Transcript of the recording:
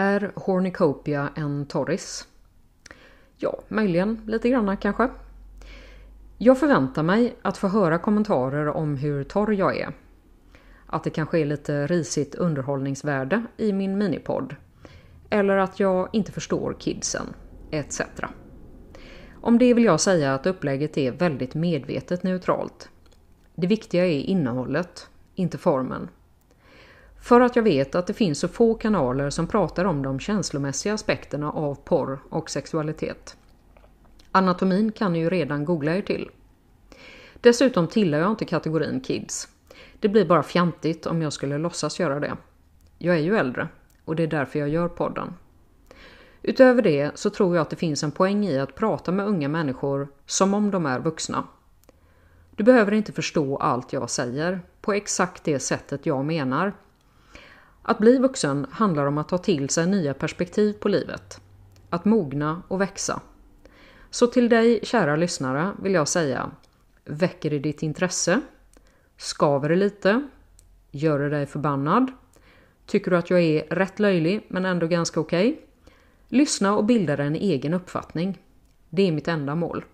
Är Hornicopia en torris? Ja, möjligen lite granna kanske. Jag förväntar mig att få höra kommentarer om hur torr jag är. Att det kanske är lite risigt underhållningsvärde i min minipodd. Eller att jag inte förstår kidsen, etc. Om det vill jag säga att upplägget är väldigt medvetet neutralt. Det viktiga är innehållet, inte formen. För att jag vet att det finns så få kanaler som pratar om de känslomässiga aspekterna av porr och sexualitet. Anatomin kan ni ju redan googla er till. Dessutom tillhör jag inte kategorin kids. Det blir bara fjantigt om jag skulle låtsas göra det. Jag är ju äldre och det är därför jag gör podden. Utöver det så tror jag att det finns en poäng i att prata med unga människor som om de är vuxna. Du behöver inte förstå allt jag säger på exakt det sättet jag menar. Att bli vuxen handlar om att ta till sig nya perspektiv på livet. Att mogna och växa. Så till dig kära lyssnare vill jag säga Väcker det ditt intresse? Skaver det lite? Gör det dig förbannad? Tycker du att jag är rätt löjlig men ändå ganska okej? Okay? Lyssna och bilda dig en egen uppfattning. Det är mitt enda mål.